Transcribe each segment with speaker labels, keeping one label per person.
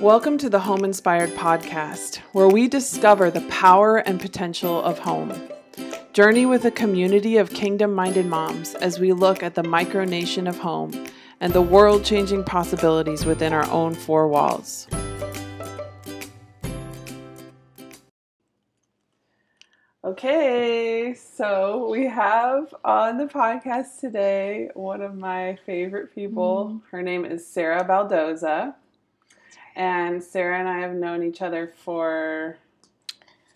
Speaker 1: Welcome to the Home Inspired Podcast, where we discover the power and potential of home. Journey with a community of kingdom minded moms as we look at the micronation of home and the world changing possibilities within our own four walls. Okay, so we have on the podcast today one of my favorite people. Mm-hmm. Her name is Sarah Baldoza. And Sarah and I have known each other for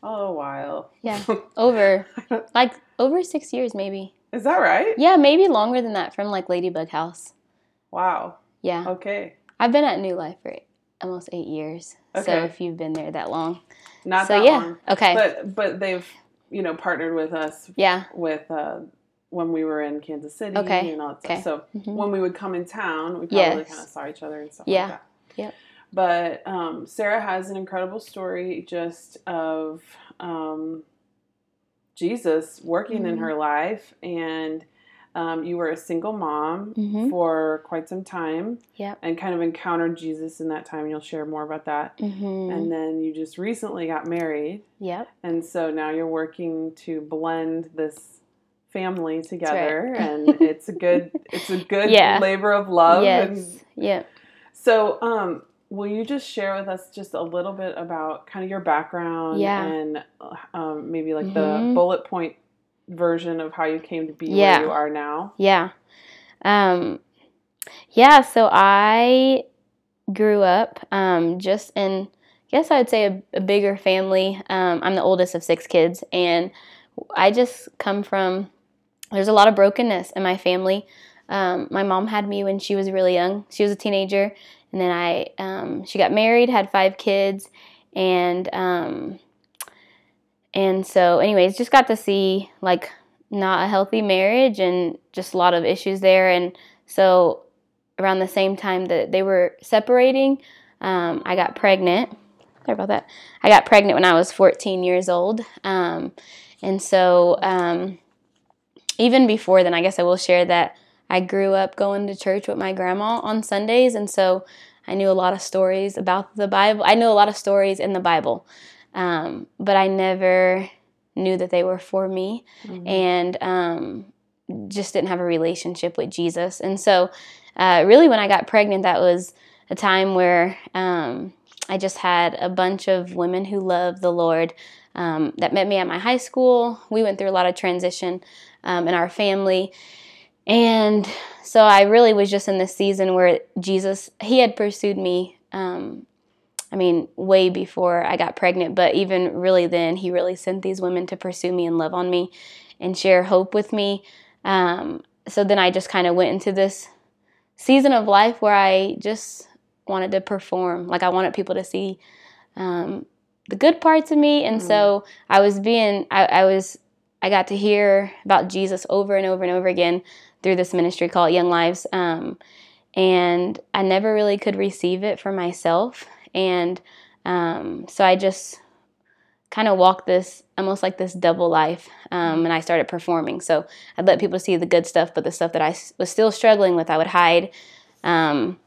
Speaker 1: oh, a while.
Speaker 2: Yeah, over like over six years, maybe.
Speaker 1: Is that right?
Speaker 2: Yeah, maybe longer than that from like Ladybug House.
Speaker 1: Wow.
Speaker 2: Yeah,
Speaker 1: Okay.
Speaker 2: I've been at New Life for almost eight years.
Speaker 1: Okay.
Speaker 2: So if you've been there that long,
Speaker 1: Not
Speaker 2: so
Speaker 1: that
Speaker 2: yeah,
Speaker 1: long.
Speaker 2: okay,
Speaker 1: But but they've, you know, partnered with us
Speaker 2: yeah,
Speaker 1: with uh when we were in Kansas City
Speaker 2: Okay.
Speaker 1: and all that
Speaker 2: Okay.
Speaker 1: stuff. So
Speaker 2: Mhm.
Speaker 1: when we would come in town, we probably
Speaker 2: Yes.
Speaker 1: kind of saw each other and stuff
Speaker 2: Yeah.
Speaker 1: like that.
Speaker 2: Yep.
Speaker 1: But um, Sarah has an incredible story just of um, Jesus working in
Speaker 2: Mhm.
Speaker 1: her life, and um, you were a single mom
Speaker 2: Mhm.
Speaker 1: for quite some time,
Speaker 2: Yep.
Speaker 1: and kind of encountered Jesus in that time. You'll share more about that.
Speaker 2: hmm
Speaker 1: And then you just recently got married,
Speaker 2: yep,
Speaker 1: and so now you're working to blend this family together,
Speaker 2: right.
Speaker 1: and it's a good it's a good
Speaker 2: Yeah.
Speaker 1: labor of love. And
Speaker 2: yes, yep,
Speaker 1: so, um, will you just share with us just a little bit about kind of your background
Speaker 2: Yeah.
Speaker 1: and um, maybe like the
Speaker 2: Mhm.
Speaker 1: bullet point version of how you came to be
Speaker 2: Yeah.
Speaker 1: where you are now?
Speaker 2: yeah, um, yeah. So I grew up um, just in, I guess I would say a, a bigger family. Um, I'm the oldest of six kids, and I just come from. There's a lot of brokenness in my family. Um, my mom had me when she was really young. She was a teenager, and then I um, she got married, had five kids, and um, and so, anyways, just got to see like not a healthy marriage and just a lot of issues there. And so, around the same time that they were separating, um, I got pregnant. Sorry about that. I got pregnant when I was 14 years old. Um, and so, um, even before then, I guess I will share that I grew up going to church with my grandma on Sundays. And so, I knew a lot of stories about the Bible. I knew a lot of stories in the Bible, um, but I never knew that they were for me
Speaker 1: Mhm.
Speaker 2: and um, just didn't have a relationship with Jesus. And so, uh, really, when I got pregnant, that was a time where um, I just had a bunch of women who loved the Lord um, that met me at my high school. We went through a lot of transition um, in our family. And so I really was just in this season where Jesus, He had pursued me. Um, I mean, way before I got pregnant, but even really then, He really sent these women to pursue me and love on me and share hope with me. Um, so then I just kind of went into this season of life where I just wanted to perform. Like I wanted people to see um, the good parts of me. And so I was being, I, I was, I got to hear about Jesus over and over and over again through this ministry called Young Lives. Um, and I never really could receive it for myself. And um, so I just kind of walked this almost like this double life. Um, and I started performing. So I'd let people see the good stuff, but the stuff that I was still struggling with, I would hide. Um,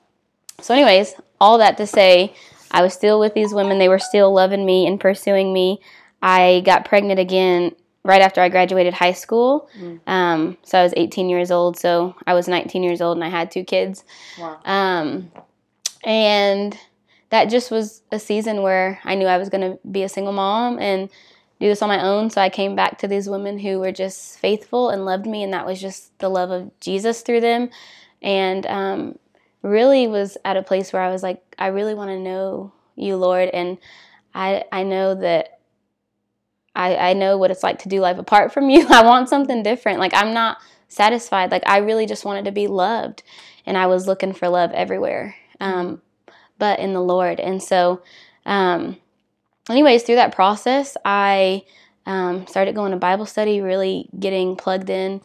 Speaker 2: so, anyways, all that to say, I was still with these women. They were still loving me and pursuing me. I got pregnant again right after I graduated high school.
Speaker 1: Mm.
Speaker 2: Um, so I was 18 years old. So I was 19 years old and I had two kids.
Speaker 1: Wow.
Speaker 2: Um, and that just was a season where I knew I was going to be a single mom and do this on my own. So I came back to these women who were just faithful and loved me, and that was just the love of Jesus through them. And um, really was at a place where I was like, I really want to know you, Lord, and I I know that I I know what it's like to do life apart from you. I want something different. Like I'm not satisfied. Like I really just wanted to be loved, and I was looking for love everywhere, um, but in the Lord. And so, um, anyways, through that process, I um, started going to Bible study, really getting plugged in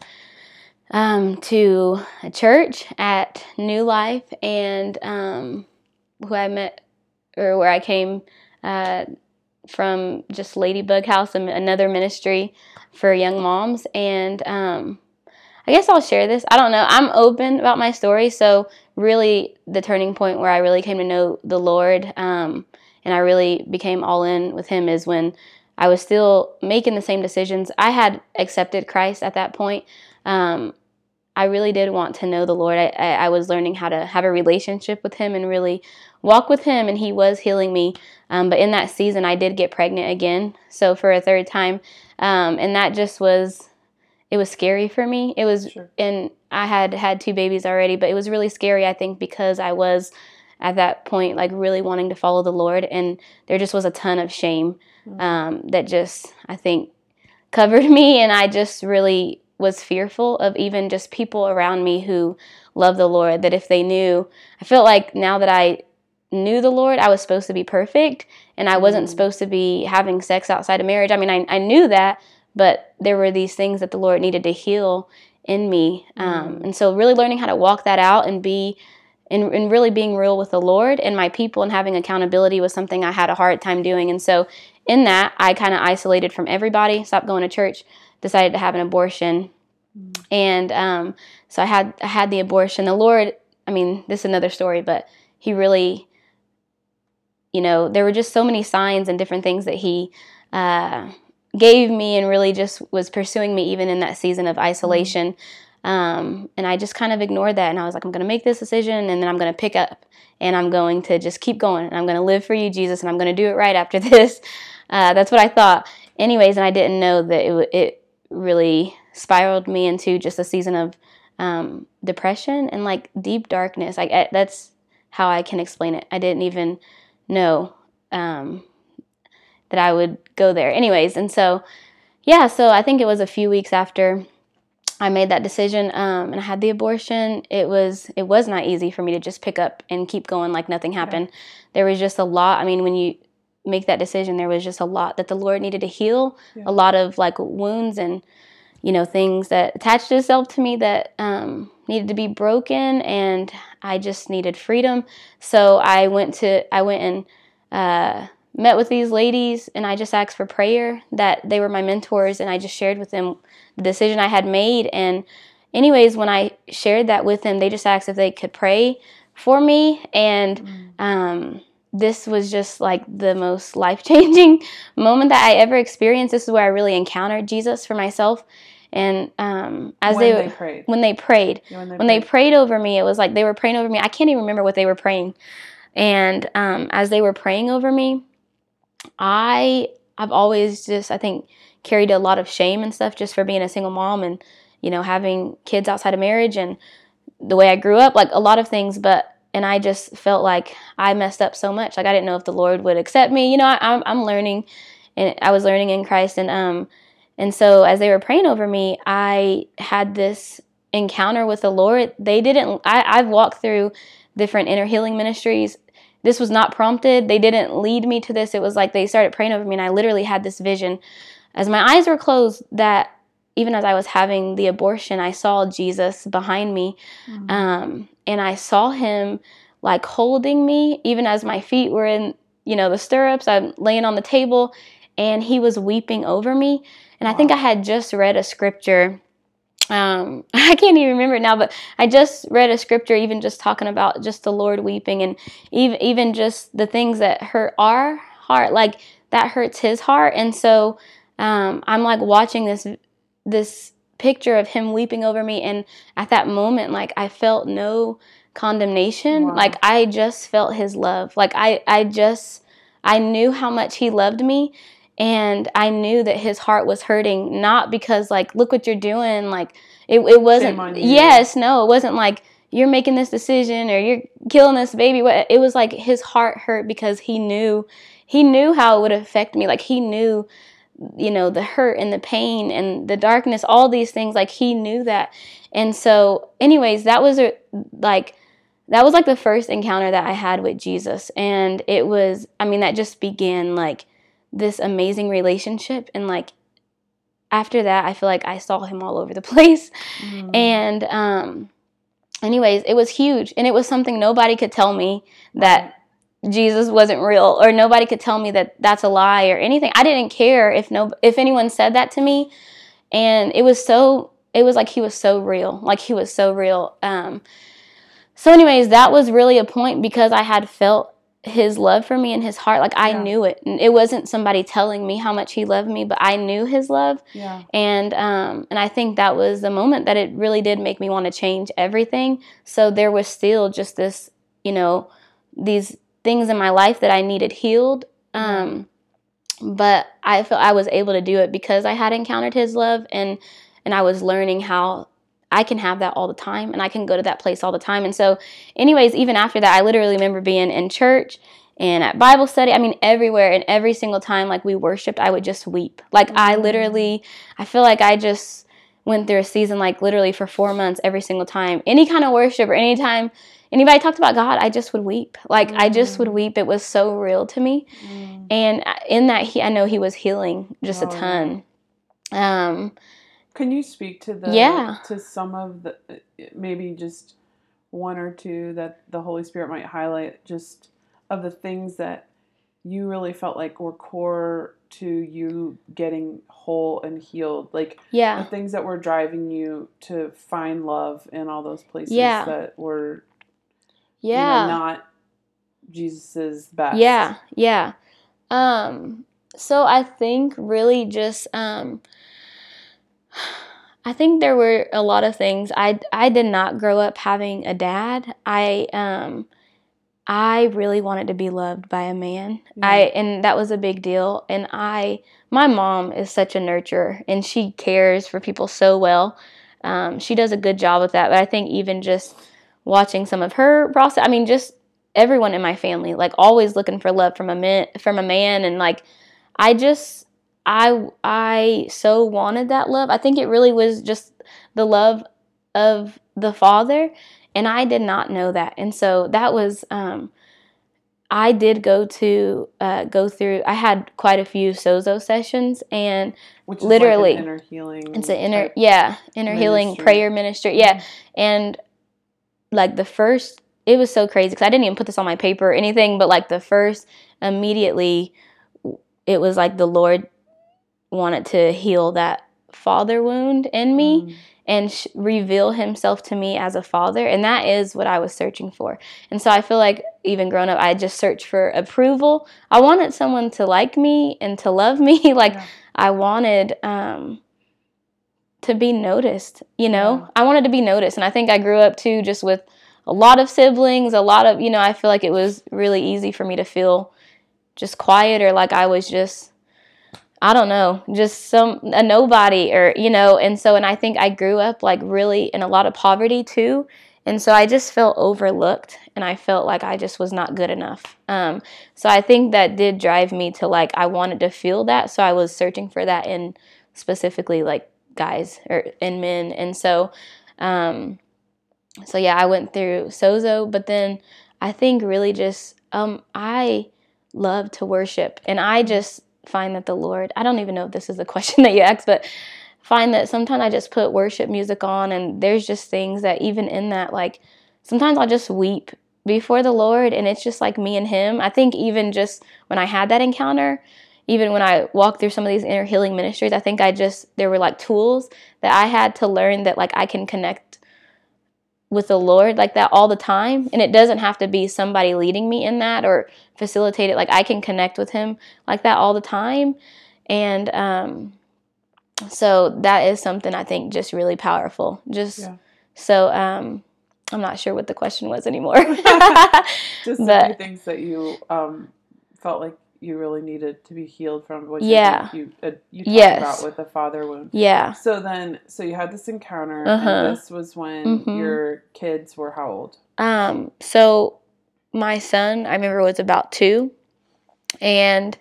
Speaker 2: um, to a church at New Life, and um, who I met, or where I came uh, from, just Ladybug House, and another ministry for young moms. And um, I guess I'll share this. I don't know. I'm open about my story, so really the turning point where I really came to know the Lord um, and I really became all in with Him is when I was still making the same decisions. I had accepted Christ at that point. Um, I really did want to know the Lord. I, I, I, was learning how to have a relationship with Him and really walk with Him, and He was healing me. Um, but in that season, I did get pregnant again, so for a third time, um, and that just was it was scary for me. It was, sure. and I had had two babies already, but it was really scary. I think because I was at that point like really wanting to follow the Lord, and there just was a ton of shame mm-hmm. um, that just I think covered me, and I just really was fearful of even just people around me who love the Lord. That if they knew, I felt like now that I knew the Lord, I was supposed to be perfect, and I wasn't mm-hmm. supposed to be having sex outside of marriage. I mean, I, I knew that, but there were these things that the Lord needed to heal in me. Um, mm. and so, really learning how to walk that out and be, and, and really being real with the Lord and my people and having accountability was something I had a hard time doing. And so, in that, I kind of isolated from everybody, stopped going to church, decided to have an abortion. Mm. And um, so I had I had the abortion. The Lord, I mean, this is another story, but He really, you know, there were just so many signs and different things that He uh, gave me and really just was pursuing me even in that season of isolation. Um, and I just kind of ignored that. And I was like, I'm going to make this decision and then I'm going to pick up and I'm going to just keep going. And I'm going to live for you, Jesus, and I'm going to do it right after this. Uh, that's what I thought. Anyways, and I didn't know that it, it really spiraled me into just a season of um, depression and like deep darkness. Like I, that's how I can explain it. I didn't even know um, that I would go there. Anyways, and so yeah, so I think it was a few weeks after I made that decision um, and I had the abortion. It was it was not easy for me to just pick up and keep going like nothing happened. There was just a lot. I mean, when you make that decision, there was just a lot that the Lord needed to heal. Yeah. A lot of like wounds and you know things that attached itself to me that um, needed to be broken, and I just needed freedom. So I went to I went and uh, met with these ladies and I just asked for prayer that they were my mentors and I just shared with them the decision I had made and anyways when I shared that with them they just asked if they could pray for me and mm. um, this was just like the most life-changing moment that I ever experienced. This is where I really encountered Jesus for myself. And um, as
Speaker 1: when
Speaker 2: they,
Speaker 1: they prayed.
Speaker 2: when they prayed.
Speaker 1: Yeah, when, they,
Speaker 2: when
Speaker 1: prayed.
Speaker 2: they prayed over me it was like they were praying over me. I can't even remember what they were praying. And um, as they were praying over me I I've always just I think carried a lot of shame and stuff just for being a single mom and you know having kids outside of marriage and the way I grew up like a lot of things. But and I just felt like I messed up so much like I didn't know if the Lord would accept me you know I, I'm I'm learning and I was learning in Christ and um and so as they were praying over me I had this encounter with the Lord they didn't I, I've walked through different inner healing ministries this was not prompted. They didn't lead me to this. It was like they started praying over me, and I literally had this vision as my eyes were closed that even as I was having the abortion, I saw Jesus behind me. Mm-hmm. Um, and I saw him like holding me, even as my feet were in, you know, the stirrups. I'm laying on the table, and he was weeping over me. And wow. I think I had just read a scripture um, I can't even remember it now, but I just read a scripture, even just talking about just the Lord weeping, and even even just the things that hurt our heart, like that hurts His heart, and so um, I'm like watching this this picture of Him weeping over me, and at that moment, like I felt no condemnation, wow. like I just felt His love, like I I just I knew how much He loved me, and I knew that his heart was hurting, not because like, look what you're doing, like it, it wasn't. Yes, no, it wasn't like you're making this decision or you're killing this baby. What it was like his heart hurt because he knew, he knew how it would affect me. Like he knew, you know, the hurt and the pain and the darkness, all these things. Like he knew that, and so, anyways, that was a, like that was like the first encounter that I had with Jesus, and it was, I mean, that just began like this amazing relationship. And like after that i feel like i saw him all over the place. Mm. and um anyways it was huge. And it was something nobody could tell me that jesus wasn't real or nobody could tell me that that's a lie or anything. I didn't care if no if anyone said that to me. And it was so it was like he was so real like he was so real. Um so anyways that was really a point because i had felt his love for me in his heart. Like i
Speaker 1: Yeah.
Speaker 2: knew it. And it wasn't somebody telling me how much he loved me but i knew his love.
Speaker 1: Yeah.
Speaker 2: and um and i think that was the moment that it really did make me want to change everything. So there was still just this you know these things in my life that i needed healed um but i felt i was able to do it because i had encountered his love and and i was learning how i can have that all the time and i can go to that place all the time. And so anyways even after that i literally remember being in church and at bible study i mean everywhere and every single time like we worshiped i would just weep. Like i
Speaker 1: Mm.
Speaker 2: literally i feel like i just went through a season like literally for four months every single time. Any kind of worship or anytime anybody talked about god i just would weep like i just would
Speaker 1: Mm.
Speaker 2: weep it was so real to me
Speaker 1: Mm.
Speaker 2: and in that he i know he was healing just
Speaker 1: Oh,
Speaker 2: a ton um
Speaker 1: Can you speak to the
Speaker 2: Yeah.
Speaker 1: to some of the maybe just one or two that the Holy Spirit might highlight just of the things that you really felt like were core to you getting whole and healed like
Speaker 2: yeah the
Speaker 1: things that were driving you to find love in all those places
Speaker 2: Yeah.
Speaker 1: that were you know,
Speaker 2: yeah
Speaker 1: not Jesus's best
Speaker 2: Yeah, yeah. Um, so I think really just um, I think there were a lot of things. I I did not grow up having a dad. I um I really wanted to be loved by a man. I and that was a big deal. And I my mom is such a nurturer and she cares for people so well. Um, she does a good job with that. But I think even just watching some of her process, I mean, just everyone in my family, like always looking for love from a man, from a man, and like I just I I so wanted that love. I think it really was just the love of the father, and I did not know that, and so that was. Um, I did go to uh, go through. I had quite a few sozo sessions, and literally,
Speaker 1: like an inner healing
Speaker 2: it's an inner yeah inner healing prayer ministry. Yeah, and like the first, it was so crazy because I didn't even put this on my paper or anything, but like the first, immediately, it was like the Lord wanted to heal that father wound in me
Speaker 1: Mm.
Speaker 2: and sh- reveal himself to me as a father and that is what i was searching for and so i feel like even growing up i just searched for approval i wanted someone to like me and to love me like
Speaker 1: Yeah.
Speaker 2: i wanted um to be noticed you know
Speaker 1: Yeah.
Speaker 2: i wanted to be noticed and i think i grew up too just with a lot of siblings a lot of you know i feel like it was really easy for me to feel just quiet or like i was just I don't know, just some a nobody or you know, and so and I think I grew up like really in a lot of poverty too. And so I just felt overlooked and I felt like I just was not good enough. Um, so I think that did drive me to like I wanted to feel that. So I was searching for that in specifically like guys or in men. And so um so yeah, I went through Sozo, but then I think really just um I love to worship and I just find that the Lord, I don't even know if this is a question that you asked, but find that sometimes I just put worship music on and there's just things that even in that, like sometimes I'll just weep before the Lord and it's just like me and Him. I think even just when I had that encounter, even when I walked through some of these inner healing ministries, I think I just, there were like tools that I had to learn that like I can connect with the Lord like that all the time. And it doesn't have to be somebody leading me in that or facilitate it. Like I can connect with Him like that all the time. And um, so that is something I think just really powerful. Just
Speaker 1: Yeah.
Speaker 2: so um, I'm not sure what the question was anymore.
Speaker 1: just
Speaker 2: But-
Speaker 1: things that you um, felt like you really needed to be healed from, which I
Speaker 2: Yeah.
Speaker 1: you uh, you talked
Speaker 2: Yes.
Speaker 1: about with the father wound.
Speaker 2: yeah.
Speaker 1: So then, so you had this encounter,
Speaker 2: Uh-huh.
Speaker 1: and this was when
Speaker 2: Mhm.
Speaker 1: your kids were how old?
Speaker 2: Um, so my son, I remember was about two, and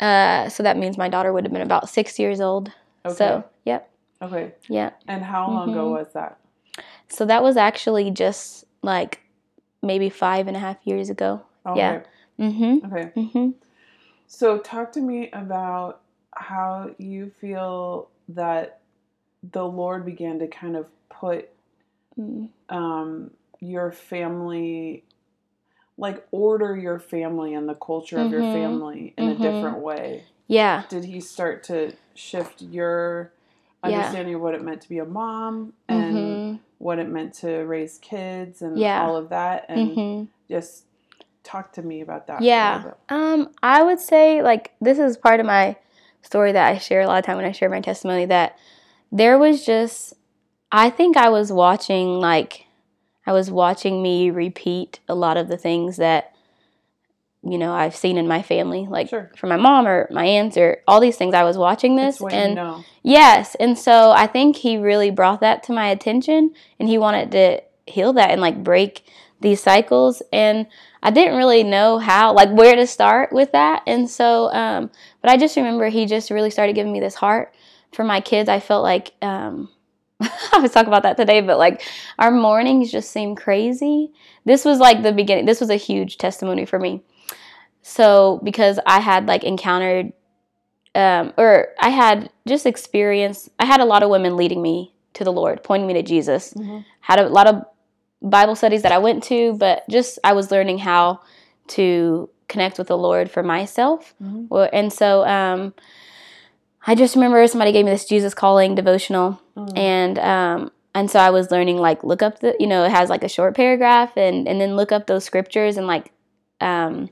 Speaker 2: uh, so that means my daughter would have been about six years old.
Speaker 1: Okay.
Speaker 2: So yep,
Speaker 1: okay.
Speaker 2: Yeah.
Speaker 1: And how long ago
Speaker 2: Mhm.
Speaker 1: was that?
Speaker 2: So that was actually just like maybe five and a half years ago.
Speaker 1: Okay.
Speaker 2: Yeah. Mm-hmm.
Speaker 1: Okay.
Speaker 2: Mm-hmm.
Speaker 1: So talk to me about how you feel that the Lord began to kind of put
Speaker 2: Mm.
Speaker 1: um, your family, like order your family and the culture of your
Speaker 2: Mhm.
Speaker 1: family in
Speaker 2: Mhm.
Speaker 1: a different way.
Speaker 2: Yeah.
Speaker 1: Did he start to shift your
Speaker 2: Yeah.
Speaker 1: understanding of what it meant to be a mom and
Speaker 2: Mhm.
Speaker 1: what it meant to raise kids and
Speaker 2: Yeah.
Speaker 1: all of that and
Speaker 2: Mhm.
Speaker 1: just talk to me about that.
Speaker 2: Yeah. Um, I would say like this is part of my story that I share a lot of time when I share my testimony that there was just I think I was watching like I was watching me repeat a lot of the things that you know I've seen in my family like
Speaker 1: Sure.
Speaker 2: from my mom or my aunts or all these things I was watching this and
Speaker 1: you know.
Speaker 2: Yes, and so I think he really brought that to my attention and he wanted to heal that and like break these cycles and I didn't really know how like where to start with that and so um but I just remember he just really started giving me this heart for my kids. I felt like um I was talking about that today, but like our mornings just seemed crazy. This was like the beginning. This was a huge testimony for me. So because I had like encountered um, or I had just experienced, I had a lot of women leading me to the Lord, pointing me to Jesus.
Speaker 1: Mhm.
Speaker 2: Had a lot of Bible studies that I went to, but just I was learning how to connect with the Lord for myself.
Speaker 1: Mhm.
Speaker 2: Well, and so um, I just remember somebody gave me this Jesus calling devotional,
Speaker 1: Mm.
Speaker 2: and um, and so I was learning like look up the you know it has like a short paragraph and and then look up those scriptures and like um,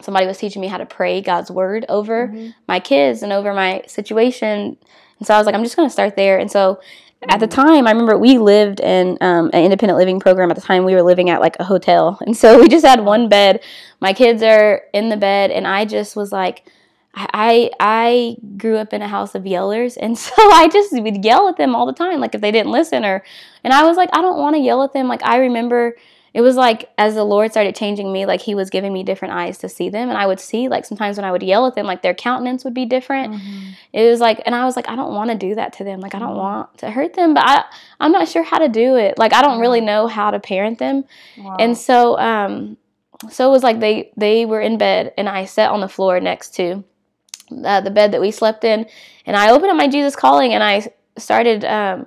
Speaker 2: somebody was teaching me how to pray God's word over
Speaker 1: Mhm.
Speaker 2: my kids and over my situation. And so I was like, I'm just going to start there. And so at the time, I remember we lived in um, an independent living program. At the time, we were living at like a hotel. And so we just had one bed. My kids are in the bed. And I just was like, I, I grew up in a house of yellers. And so I just would yell at them all the time, like if they didn't listen or, and I was like, I don't want to yell at them. Like I remember it was like as the Lord started changing me, like He was giving me different eyes to see them, and I would see like sometimes when I would yell at them, like their countenance would be different.
Speaker 1: Mhm.
Speaker 2: It was like, and I was like, I don't want to do that to them. Like I don't
Speaker 1: Mhm.
Speaker 2: want to hurt them, but I I'm not sure how to do it. Like I don't really know how to parent them,
Speaker 1: Wow.
Speaker 2: and so um, so it was like they they were in bed, and I sat on the floor next to uh, the bed that we slept in, and I opened up my Jesus calling, and I started. Um,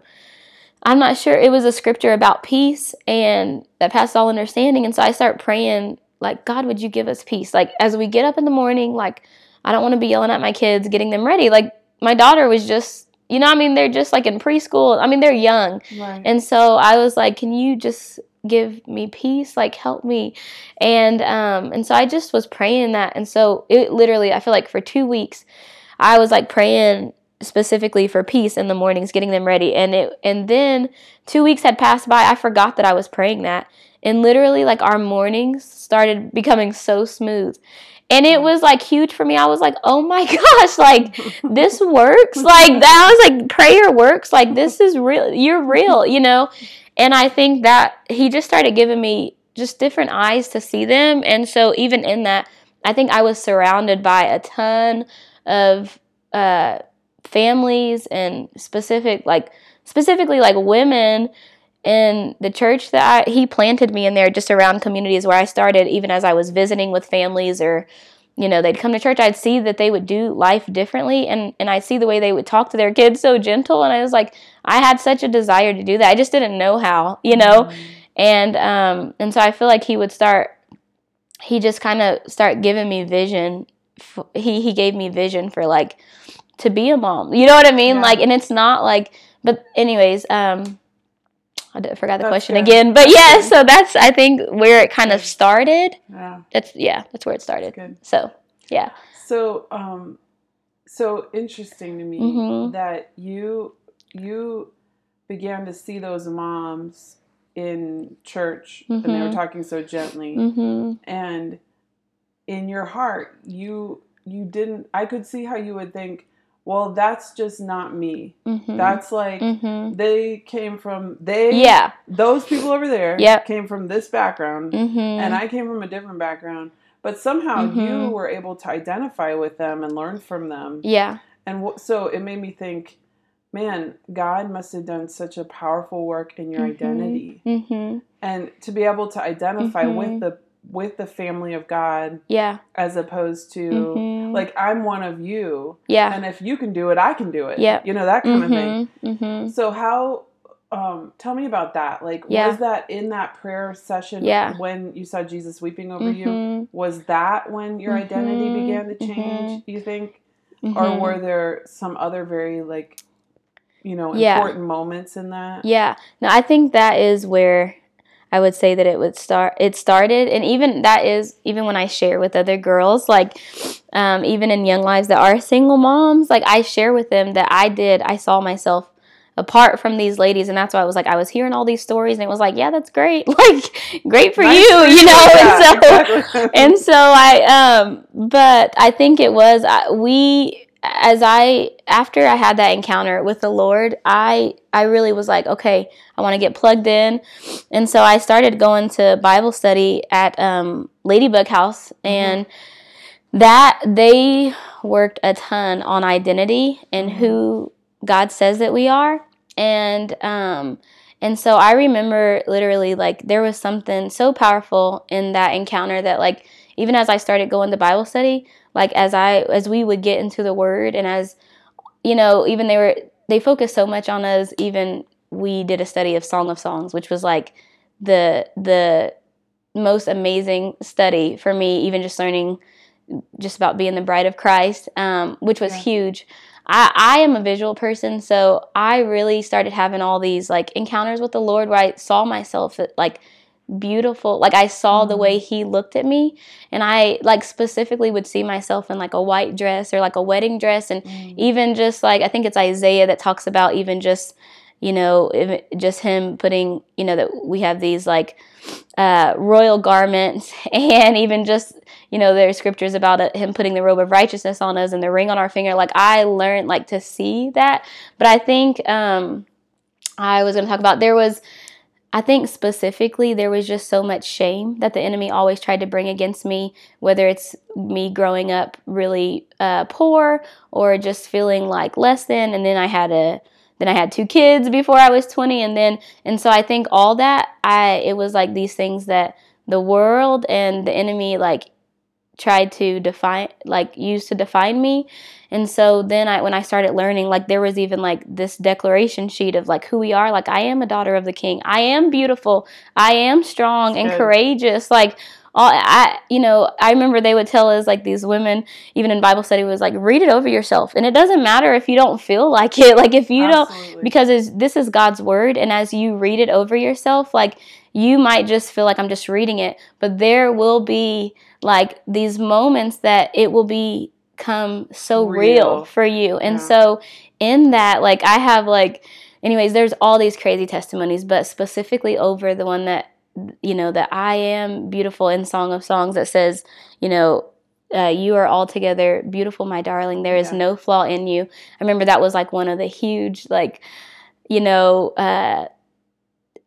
Speaker 2: I'm not sure. It was a scripture about peace and that passed all understanding. And so I start praying, like, God, would you give us peace? Like, as we get up in the morning, like, I don't want to be yelling at my kids, getting them ready. Like, my daughter was just, you know, I mean, they're just like in preschool. I mean, they're young.
Speaker 1: right.
Speaker 2: And so I was like, can you just give me peace? Like, help me. And, um, and so I just was praying that. And so it literally, I feel like for two weeks, I was like praying specifically for peace in the mornings, getting them ready. And it, and then two weeks had passed by. I forgot that I was praying that. And literally, like, our mornings started becoming so smooth. And it was like huge for me. I was like, oh my gosh, like, this works. Like, that I was like, prayer works. Like, this is real. You're real, you know? And I think that he just started giving me just different eyes to see them. And so, even in that, I think I was surrounded by a ton of uh, families and specific, like, specifically like women in the church that I, he planted me in there just around communities where I started even as I was visiting with families or you know they'd come to church I'd see that they would do life differently and and I'd see the way they would talk to their kids so gentle and I was like I had such a desire to do that I just didn't know how you know
Speaker 1: Mhm.
Speaker 2: and um and so I feel like he would start he just kind of start giving me vision f- he he gave me vision for like to be a mom you know what I mean
Speaker 1: Yeah.
Speaker 2: like and it's not like but anyways um I forgot the
Speaker 1: That's
Speaker 2: question
Speaker 1: good.
Speaker 2: again but
Speaker 1: That's
Speaker 2: yeah
Speaker 1: good.
Speaker 2: so that's I think where it kind of started
Speaker 1: Yeah.
Speaker 2: that's yeah that's where it started so yeah
Speaker 1: So, um, so interesting to me
Speaker 2: Mhm.
Speaker 1: that you you began to see those moms in church, and they were
Speaker 2: Mhm.
Speaker 1: talking so gently,
Speaker 2: mm-hmm
Speaker 1: and in your heart, you you didn't. I could see how you would think, well, that's just not me.
Speaker 2: mm-hmm
Speaker 1: That's like
Speaker 2: mm-hmm
Speaker 1: they came from they
Speaker 2: yeah
Speaker 1: those people over there
Speaker 2: Yep.
Speaker 1: came from this background
Speaker 2: mm-hmm
Speaker 1: and I came from a different background. But somehow you
Speaker 2: Mhm.
Speaker 1: were able to identify with them and learn from them.
Speaker 2: yeah
Speaker 1: And wh- so it made me think, man, God must have done such a powerful work in your
Speaker 2: Mhm.
Speaker 1: identity.
Speaker 2: mm-hmm
Speaker 1: And to be able to identify with the with the family of God
Speaker 2: yeah
Speaker 1: as opposed to
Speaker 2: Mhm.
Speaker 1: like I'm one of you
Speaker 2: yeah
Speaker 1: and if you can do it, I can do it.
Speaker 2: Yeah.
Speaker 1: You know, that kind of thing.
Speaker 2: mm-hmm mm-hmm
Speaker 1: So how um tell me about that. Like
Speaker 2: Yeah.
Speaker 1: was that in that prayer session
Speaker 2: Yeah.
Speaker 1: when you saw Jesus weeping over you?
Speaker 2: Mhm.
Speaker 1: Was that when your identity
Speaker 2: Mhm.
Speaker 1: began to change,
Speaker 2: Mhm.
Speaker 1: do you think? Or were there some other very like you know
Speaker 2: Yeah.
Speaker 1: important moments in that.
Speaker 2: Yeah. No, I think that is where I would say that it would start. It started, and even that is even when I share with other girls, like um, even in young lives that are single moms, like I share with them that I did. I saw myself apart from these ladies, and that's why I was like, I was hearing all these stories, and it was like, yeah, that's great, like great for
Speaker 1: Nice
Speaker 2: you,
Speaker 1: for
Speaker 2: you know.
Speaker 1: Yeah,
Speaker 2: and so
Speaker 1: exactly.
Speaker 2: and so I um but I think it was I- we as I after I had that encounter with the Lord, I I really was like, okay, I want to get plugged in. And so I started going to Bible study at um Ladybug House and that they worked a ton on identity and who God says that we are. And um and so I remember literally like there was something so powerful in that encounter that like even as I started going to Bible study, like as I as we would get into the word and as you know, even they were they focused so much on us even we did a study of Song of Songs, which was like the the most amazing study for me, even just learning just about being the bride of Christ, um, which was
Speaker 1: Yeah.
Speaker 2: huge. I, I am a visual person, so I really started having all these like encounters with the Lord where I saw myself like beautiful like i saw the way he looked at me and i like specifically would see myself in like a white dress or like a wedding dress and even just like i think it's isaiah that talks about even just you know just him putting you know that we have these like uh, royal garments and even just you know there's scriptures about it, him putting the robe of righteousness on us and the ring on our finger. Like i learned like to see that but i think um i was going to talk about there was I think specifically there was just so much shame that the enemy always tried to bring against me, whether it's me growing up really uh, poor or just feeling like less than. And then I had a then I had two kids before I was 20, and then and so I think all that I it was like these things that the world and the enemy like tried to define like used to define me and so then I when I started learning like there was even like this declaration sheet of like who we are. Like I am a daughter of the king. I am beautiful. I am strong and
Speaker 1: Good.
Speaker 2: courageous. Like all I you know I remember they would tell us like these women even in Bible study was like read it over yourself. And it doesn't matter if you don't feel like it. Like if you don't because this is God's word. And as you read it over yourself like you might just feel like I'm just reading it. But there will be like these moments that it will become so real,
Speaker 1: Real.
Speaker 2: for you and
Speaker 1: Yeah.
Speaker 2: so in that like I have like anyways there's all these crazy testimonies but specifically over the one that you know that I am beautiful in Song of Songs that says you know uh, you are altogether beautiful, my darling. There is
Speaker 1: Yeah.
Speaker 2: no flaw in you. I remember that was like one of the huge, like, you know, uh,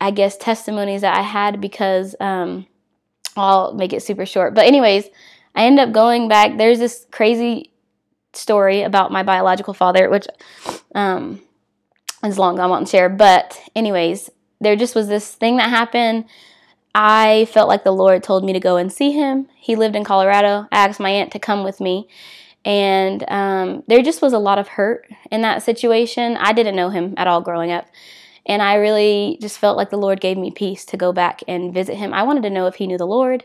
Speaker 2: I guess testimonies that I had because um, I'll make it super short. But, anyways, I end up going back. There's this crazy story about my biological father, which um, is long, I won't share. But, anyways, there just was this thing that happened. I felt like the Lord told me to go and see him. He lived in Colorado. I asked my aunt to come with me. And um, there just was a lot of hurt in that situation. I didn't know him at all growing up. And I really just felt like the Lord gave me peace to go back and visit him. I wanted to know if he knew the Lord.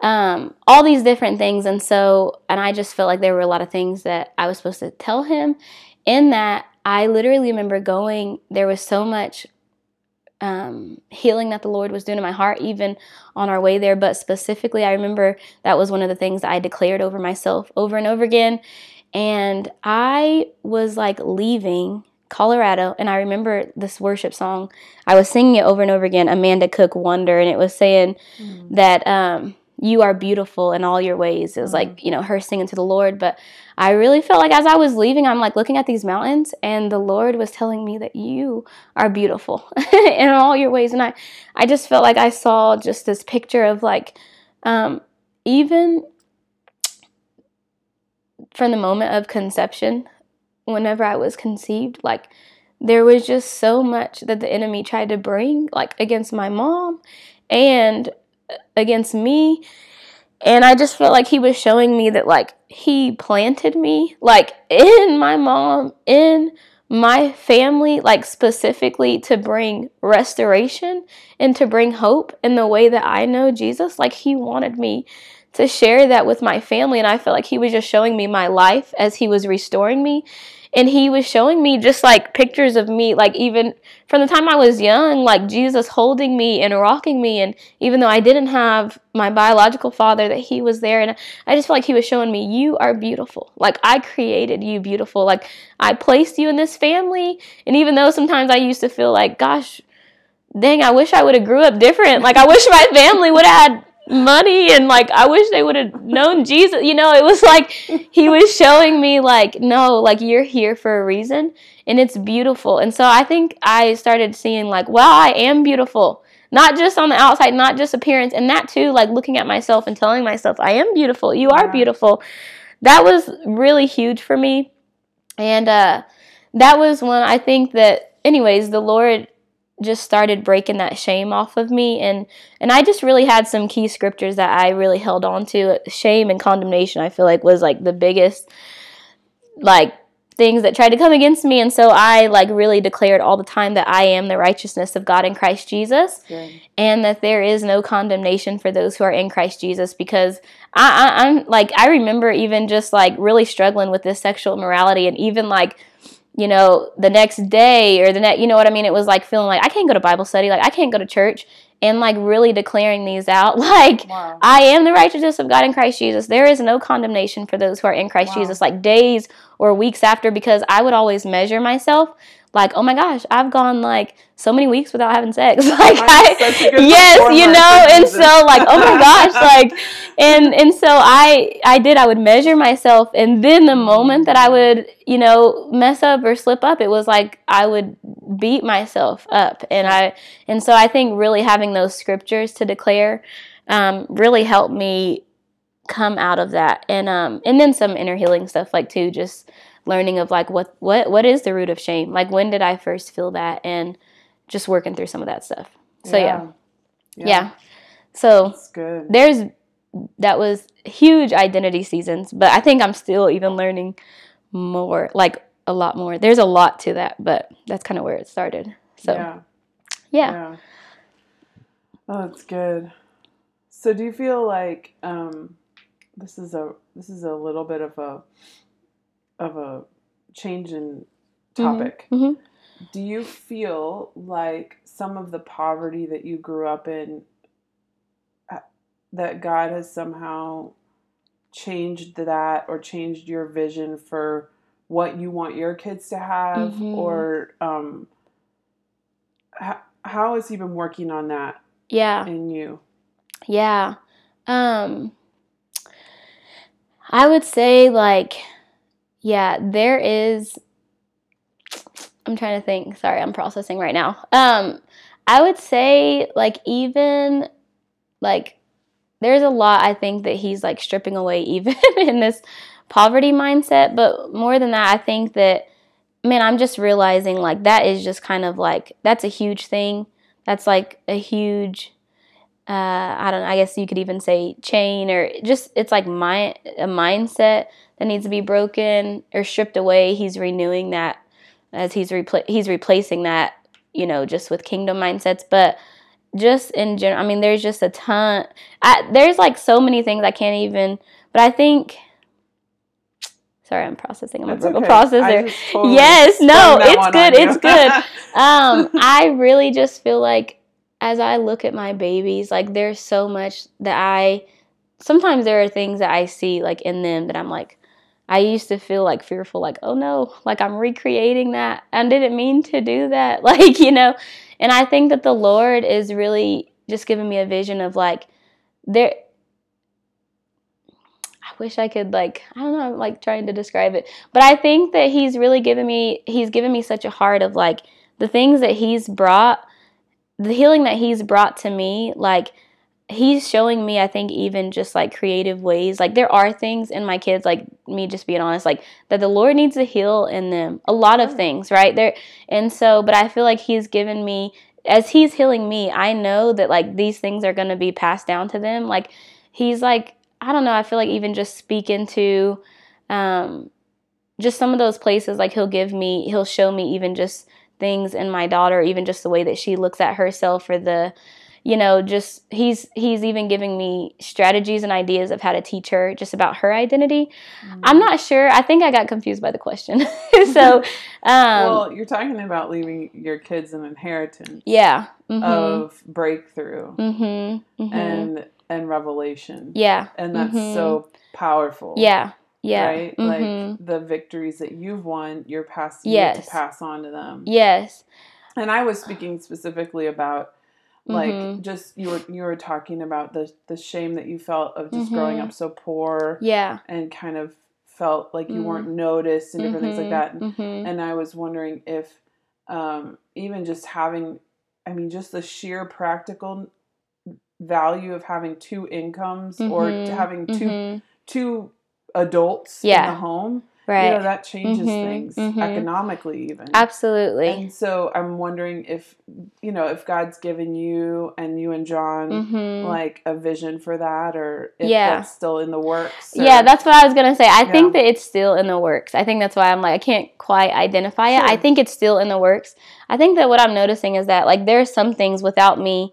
Speaker 2: Um, all these different things. And so, and I just felt like there were a lot of things that I was supposed to tell him. In that, I literally remember going, there was so much um, healing that the Lord was doing in my heart, even on our way there. But specifically, I remember that was one of the things that I declared over myself over and over again. And I was like leaving Colorado, and I remember this worship song. I was singing it over and over again, Amanda Cook Wonder, and it was saying that um, you are beautiful in all your ways. It was like, you know, her singing to the Lord. But I really felt like as I was leaving, I'm like looking at these mountains, and the Lord was telling me that you are beautiful in all your ways. And I, I just felt like I saw just this picture of like, um, even from the moment of conception, whenever I was conceived, like there was just so much that the enemy tried to bring, like against my mom and against me. And I just felt like he was showing me that, like, he planted me, like, in my mom, in my family, like, specifically to bring restoration and to bring hope in the way that I know Jesus. Like, he wanted me to share that with my family. And I felt like he was just showing me my life as he was restoring me. And he was showing me just like pictures of me, like even from the time I was young, like Jesus holding me and rocking me. And even though I didn't have my biological father, that he was there. And I just felt like he was showing me, you are beautiful. Like I created you beautiful. Like I placed you in this family. And even though sometimes I used to feel like, gosh, dang, I wish I would have grew up different. Like I wish my family would have had money and like I wish they would have known Jesus. You know, it was like he was showing me like no, like you're here for a reason and it's beautiful. And so I think I started seeing like wow, I am beautiful. Not just on the outside, not just appearance, and that too, like looking at myself and telling myself, I am beautiful. You are beautiful. That was really huge for me. And uh, that was when I think that, anyways, the Lord just started breaking that shame off of me. And and I just really had some key scriptures that I really held on to. Shame and condemnation I feel like was like the biggest like things that tried to come against me. And so I like really declared all the time that I am the righteousness of God in Christ Jesus. And that there is no condemnation for those who are in Christ Jesus because I, I I'm like I remember even just like really struggling with this sexual morality and even like you know, the next day or the next, you know what I mean? It was like feeling like I can't go to Bible study, like I can't go to church, and like really declaring these out. Like, wow. I am the righteousness of God in Christ Jesus. There is no condemnation for those who are in Christ wow. Jesus, like days or weeks after, because I would always measure myself like, oh my gosh, I've gone like so many weeks without having sex. Like I, yes, you know, and so like, oh my gosh, like, and and so I I did. I would measure myself, and then the moment that I would you know mess up or slip up, it was like I would beat myself up, and I and so I think really having those scriptures to declare um, really helped me come out of that, and um and then some inner healing stuff like too, just learning of like what what what is the root of shame? Like when did i first feel that? And just working through some of that stuff. So yeah. Yeah, yeah. so there's that was huge identity seasons but i think i'm still even learning more like a lot more. There's a lot to that but that's kind of where it started. So yeah. yeah. Yeah.
Speaker 1: Oh that's good. So do you feel like um this is a this is a little bit of a of a change in mm-hmm. topic. Mm-hmm. Do you feel like some of the poverty that you grew up in uh, that God has somehow changed that or changed your vision for what you want your kids to have mm-hmm. or um how, how has he been working on that
Speaker 2: yeah
Speaker 1: in you
Speaker 2: yeah um i would say like yeah, there is. I'm trying to think. Sorry, I'm processing right now. Um, I would say like even like there's a lot I think that he's like stripping away even in this poverty mindset, but more than that, I think that man, I'm just realizing like that is just kind of like that's a huge thing. That's like a huge uh, I don't know, I guess you could even say chain or just it's like my a mindset that needs to be broken or stripped away. He's renewing that as he's repla- he's replacing that, you know, just with kingdom mindsets. But just in general, I mean, there's just a ton. I, there's like so many things I can't even. But I think. Sorry, I'm processing. I'm That's a verbal okay. processor. Totally yes, no, it's good. It's good. um, I really just feel like as I look at my babies, like there's so much that I sometimes there are things that I see like in them that I'm like, I used to feel like fearful, like, oh no, like I'm recreating that. I didn't mean to do that. Like, you know, and I think that the Lord is really just giving me a vision of like, there, I wish I could like, I don't know, I'm like trying to describe it, but I think that He's really given me, He's given me such a heart of like the things that He's brought, the healing that He's brought to me, like, he's showing me i think even just like creative ways. Like there are things in my kids like me just being honest like that the lord needs to heal in them. A lot of things right? There and so but i feel like he's given me as he's healing me i know that like these things are going to be passed down to them. Like he's like i don't know i feel like even just speaking to um just some of those places like he'll give me he'll show me even just things in my daughter even just the way that she looks at herself or the you know, just he's he's even giving me strategies and ideas of how to teach her just about her identity. Mm-hmm. I'm not sure. I think I got confused by the question. so,
Speaker 1: um, well, you're talking about leaving your kids an inheritance.
Speaker 2: Yeah.
Speaker 1: Mm-hmm. Of breakthrough mm-hmm. mm-hmm. and and revelation.
Speaker 2: Yeah.
Speaker 1: And that's mm-hmm. so powerful.
Speaker 2: Yeah. Yeah.
Speaker 1: Right? Like mm-hmm. the victories that you've won, you're passing yes. to pass on to them.
Speaker 2: Yes.
Speaker 1: And I was speaking specifically about like mm-hmm. just you were you were talking about the the shame that you felt of just mm-hmm. growing up so poor
Speaker 2: yeah
Speaker 1: and kind of felt like you mm-hmm. weren't noticed and different things like mm-hmm. that and, mm-hmm. and i was wondering if um, even just having i mean just the sheer practical value of having two incomes or mm-hmm. having two two adults yeah. in the home Right. You know, that changes mm-hmm, things mm-hmm. economically even.
Speaker 2: Absolutely.
Speaker 1: And so I'm wondering if you know, if God's given you and you and John mm-hmm. like a vision for that or if yeah. that's still in the works.
Speaker 2: Or, yeah, that's what I was gonna say. I yeah. think that it's still in the works. I think that's why I'm like I can't quite identify sure. it. I think it's still in the works. I think that what I'm noticing is that like there are some things without me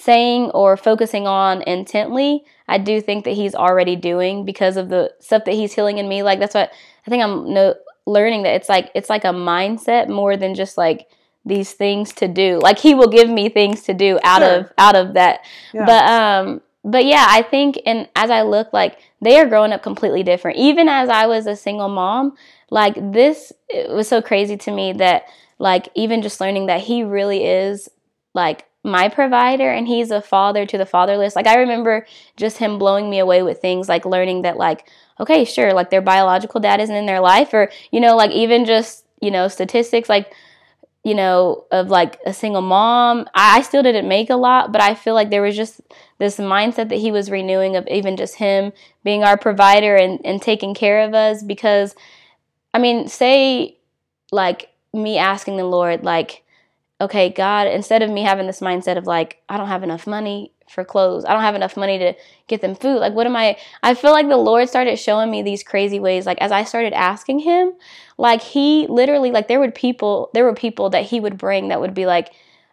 Speaker 2: saying or focusing on intently, I do think that he's already doing because of the stuff that he's healing in me. Like that's what I think I'm no, learning that it's like it's like a mindset more than just like these things to do. Like he will give me things to do out sure. of out of that. Yeah. But um but yeah, I think and as I look like they are growing up completely different. Even as I was a single mom, like this it was so crazy to me that like even just learning that he really is like my provider and he's a father to the fatherless. Like I remember just him blowing me away with things like learning that like okay, sure, like their biological dad isn't in their life or you know like even just, you know, statistics like you know, of like a single mom. I, still didn't make a lot, but I feel like there was just this mindset that he was renewing of even just him being our provider and, and taking care of us because I mean, say like me asking the Lord, like, okay, God, instead of me having this mindset of like, I don't have enough money for clothes, I don't have enough money to get them food, like, what am I? I feel like the Lord started showing me these crazy ways. Like, as I started asking Him, like, He literally, like, there would people, there were people that He would bring that would be like,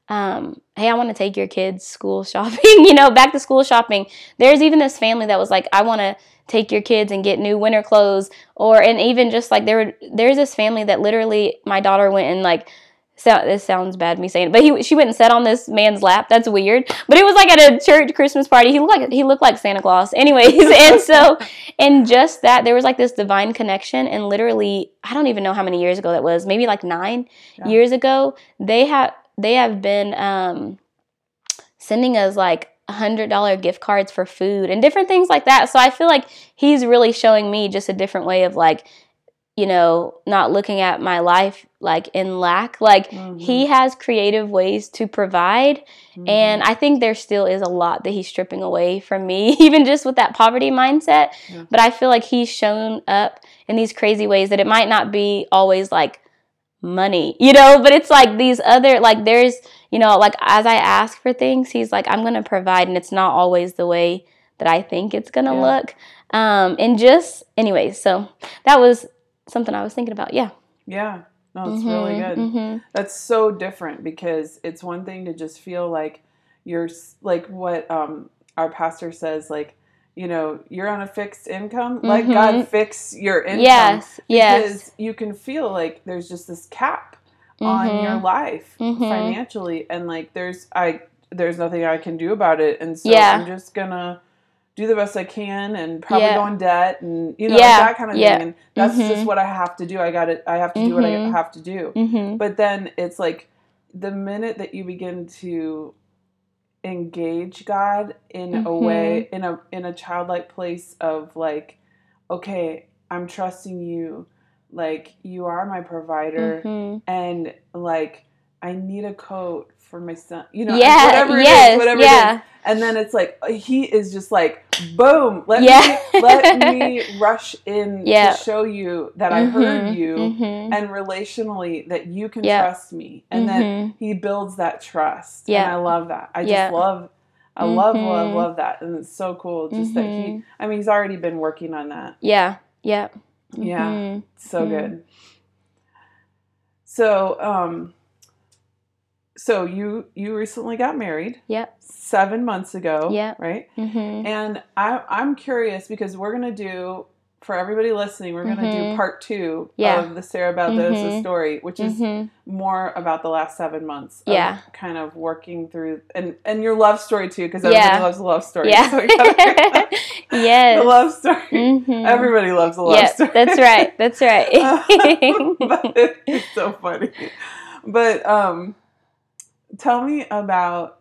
Speaker 2: um, hey, I want to take your kids school shopping, you know, back to school shopping. There's even this family that was like, I want to take your kids and get new winter clothes or and even just like there were, there's this family that literally my daughter went and like so this sounds bad me saying it, but he she went and sat on this man's lap. That's weird. But it was like at a church Christmas party. He looked like he looked like Santa Claus. Anyways, and so and just that there was like this divine connection and literally I don't even know how many years ago that was. Maybe like 9 yeah. years ago. They have they have been um sending us like hundred dollar gift cards for food and different things like that. So I feel like he's really showing me just a different way of like you know, not looking at my life like in lack. Like mm-hmm. he has creative ways to provide. Mm-hmm. And I think there still is a lot that he's stripping away from me, even just with that poverty mindset. Yeah. But I feel like he's shown up in these crazy ways that it might not be always like money, you know, but it's like these other, like there's, you know, like as I ask for things, he's like, I'm going to provide. And it's not always the way that I think it's going to yeah. look. Um, and just, anyways, so that was something I was thinking about. Yeah.
Speaker 1: Yeah. No, it's mm-hmm, really good. Mm-hmm. That's so different because it's one thing to just feel like you're like what um, our pastor says, like, you know, you're on a fixed income. Mm-hmm. Let God fix your income.
Speaker 2: Yes. Yes. Because
Speaker 1: you can feel like there's just this cap on your mm-hmm. life mm-hmm. financially, and like there's I there's nothing I can do about it, and so yeah. I'm just gonna do the best I can and probably yeah. go in debt and you know yeah. that kind of yeah. thing. And that's mm-hmm. just what I have to do. I got it. I have to mm-hmm. do what I mm-hmm. have to do. Mm-hmm. But then it's like the minute that you begin to engage God in a way mm-hmm. in a in a childlike place of like, okay, I'm trusting you. Like you are my provider, mm-hmm. and like I need a coat for my son. You know, yeah, whatever yes, it is, whatever yeah. And then it's like he is just like, boom, let yeah. me let me rush in yeah. to show you that mm-hmm, I heard mm-hmm, you mm-hmm. and relationally that you can yep. trust me. And mm-hmm. then he builds that trust. Yeah. And I love that. I just love I love, love, mm-hmm. love that. And it's so cool just that he mm-hmm. I mean he's already been working on that.
Speaker 2: Yeah. Yeah.
Speaker 1: Yeah. So good. So um so you you recently got married.
Speaker 2: Yep.
Speaker 1: Seven months ago.
Speaker 2: Yep.
Speaker 1: Right.
Speaker 2: Mm-hmm.
Speaker 1: And I I'm curious because we're gonna do for everybody listening, we're gonna
Speaker 2: Mhm.
Speaker 1: do part two
Speaker 2: Yeah.
Speaker 1: of the Sarah Baldoza
Speaker 2: Mhm.
Speaker 1: story, which is
Speaker 2: Mm-hmm.
Speaker 1: more about the last seven months. Of
Speaker 2: Yeah.
Speaker 1: Kind of working through and and your love story too, because everybody
Speaker 2: Yeah.
Speaker 1: loves a love story.
Speaker 2: Yeah.
Speaker 1: So
Speaker 2: yes.
Speaker 1: the love story.
Speaker 2: Mhm.
Speaker 1: Everybody loves a love
Speaker 2: Yep,
Speaker 1: story.
Speaker 2: that's right. That's right.
Speaker 1: but it's so funny. But um, tell me about